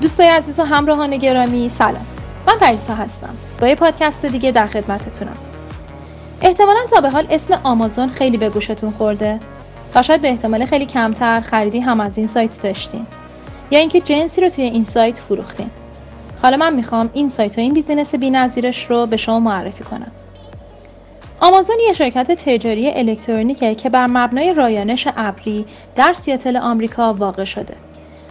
دوستای عزیز و همراهان گرامی سلام. من پریسا هستم. با یه پادکست دیگه در خدمتتونم. احتمالا تا به حال اسم آمازون خیلی به گوشتون خورده و شاید به احتمال خیلی کمتر خریدی هم از این سایت داشتین. یا اینکه جنسی رو توی این سایت فروختین. حالا من می‌خوام این سایت و این بیزینس نظیرش رو به شما معرفی کنم. آمازون یه شرکت تجاری الکترونیکه که بر مبنای رایانش ابری در سیاتل آمریکا واقع شده.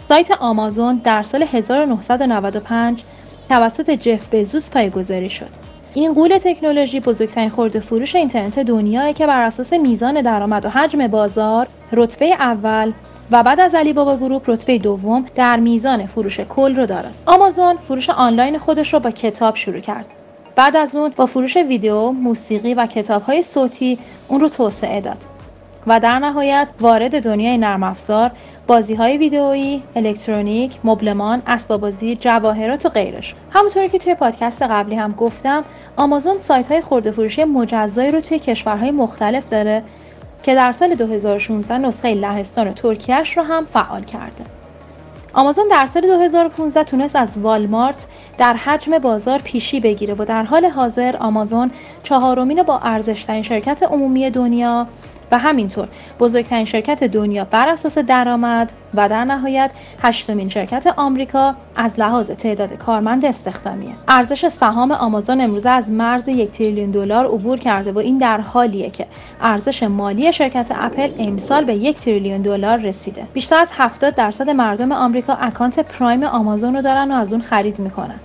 سایت آمازون در سال 1995 توسط جف بزوس پایگذاری شد. این قول تکنولوژی بزرگترین خورده فروش اینترنت دنیایی که بر اساس میزان درآمد و حجم بازار رتبه اول و بعد از علی بابا گروپ رتبه دوم در میزان فروش کل رو دارد. آمازون فروش آنلاین خودش رو با کتاب شروع کرد. بعد از اون با فروش ویدیو، موسیقی و کتاب های صوتی اون رو توسعه داد. و در نهایت وارد دنیای نرم افزار، بازی های ویدئویی، الکترونیک، مبلمان، اسباب بازی، جواهرات و غیرش. همونطوری که توی پادکست قبلی هم گفتم، آمازون سایت های خورده فروشی مجزایی رو توی کشورهای مختلف داره که در سال 2016 نسخه لهستان و ترکیهش رو هم فعال کرده. آمازون در سال 2015 تونست از والمارت در حجم بازار پیشی بگیره و در حال حاضر آمازون چهارمین با ارزشترین شرکت عمومی دنیا و همینطور بزرگترین شرکت دنیا بر اساس درآمد و در نهایت هشتمین شرکت آمریکا از لحاظ تعداد کارمند استخدامیه. ارزش سهام آمازون امروزه از مرز یک تریلیون دلار عبور کرده و این در حالیه که ارزش مالی شرکت اپل امسال به یک تریلیون دلار رسیده. بیشتر از 70 درصد مردم آمریکا اکانت پرایم آمازون رو دارن و از اون خرید می‌کنن.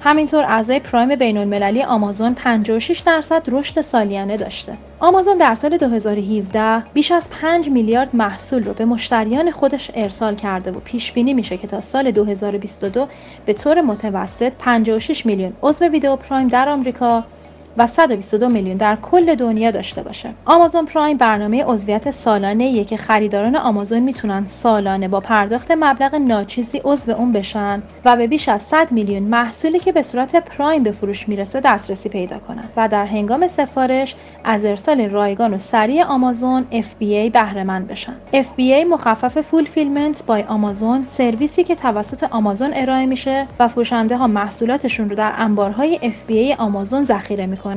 همینطور اعضای پرایم بین المللی آمازون 56 درصد رشد سالیانه داشته. آمازون در سال 2017 بیش از 5 میلیارد محصول رو به مشتریان خودش ارسال کرده و پیش بینی میشه که تا سال 2022 به طور متوسط 56 میلیون عضو ویدیو پرایم در آمریکا و 122 میلیون در کل دنیا داشته باشه. آمازون پرایم برنامه عضویت سالانه که خریداران آمازون می‌تونن سالانه با پرداخت مبلغ ناچیزی عضو اون بشن و به بیش از 100 میلیون محصولی که به صورت پرایم به فروش می‌رسه دسترسی پیدا کنن و در هنگام سفارش از ارسال رایگان و سریع آمازون FBA بهره مند بشن. FBA مخفف فول فیلمنت بای آمازون سرویسی که توسط آمازون ارائه میشه و فروشنده ها محصولاتشون رو در انبارهای FBA آمازون ذخیره می‌کنن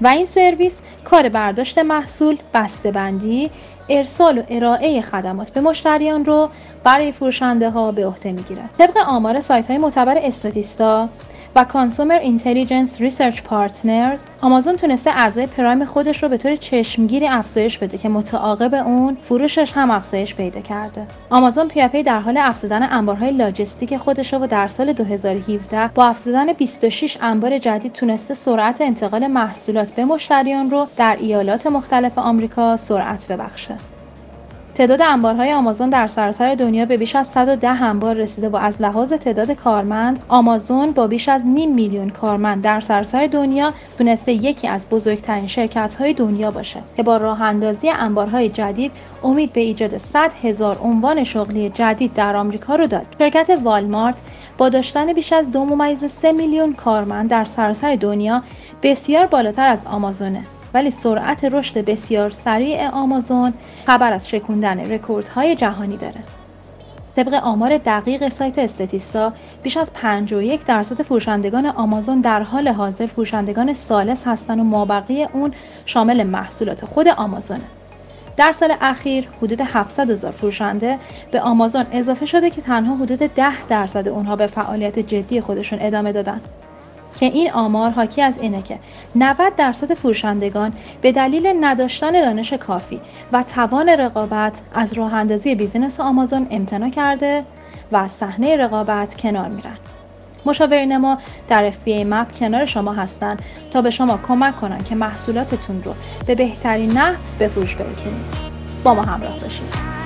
و این سرویس کار برداشت محصول، بسته‌بندی، ارسال و ارائه خدمات به مشتریان رو برای فروشنده ها به عهده می‌گیره. طبق آمار سایت های معتبر استاتیستا و Consumer Intelligence Research Partners آمازون تونسته اعضای Prime خودش رو به طور چشمگیری افزایش بده که متعاقب اون فروشش هم افزایش پیدا کرده. آمازون پیاپی در حال افزودن انبارهای لاجستیک خودش و در سال 2017 با افزودن 26 انبار جدید تونسته سرعت انتقال محصولات به مشتریان رو در ایالات مختلف آمریکا سرعت ببخشه. تعداد انبارهای آمازون در سراسر دنیا به بیش از 110 انبار رسیده و از لحاظ تعداد کارمند آمازون با بیش از نیم میلیون کارمند در سراسر دنیا تونسته یکی از بزرگترین شرکت های دنیا باشه که با راه اندازی انبارهای جدید امید به ایجاد 100 هزار عنوان شغلی جدید در آمریکا رو داد. شرکت والمارت با داشتن بیش از دو ممیز 3 میلیون کارمند در سراسر دنیا بسیار بالاتر از آمازونه ولی سرعت رشد بسیار سریع آمازون خبر از شکوندن رکوردهای جهانی داره. طبق آمار دقیق سایت استتیستا بیش از 51 درصد فروشندگان آمازون در حال حاضر فروشندگان سالس هستند و مابقی اون شامل محصولات خود آمازونه. در سال اخیر حدود 700 هزار فروشنده به آمازون اضافه شده که تنها حدود 10 درصد اونها به فعالیت جدی خودشون ادامه دادن. که این آمار حاکی از اینه که 90 درصد فروشندگان به دلیل نداشتن دانش کافی و توان رقابت از راه اندازی بیزینس آمازون امتنا کرده و از صحنه رقابت کنار میرن. مشاورین ما در FBA مپ کنار شما هستند تا به شما کمک کنند که محصولاتتون رو به بهترین نحو به فروش برسونید. با ما همراه باشید.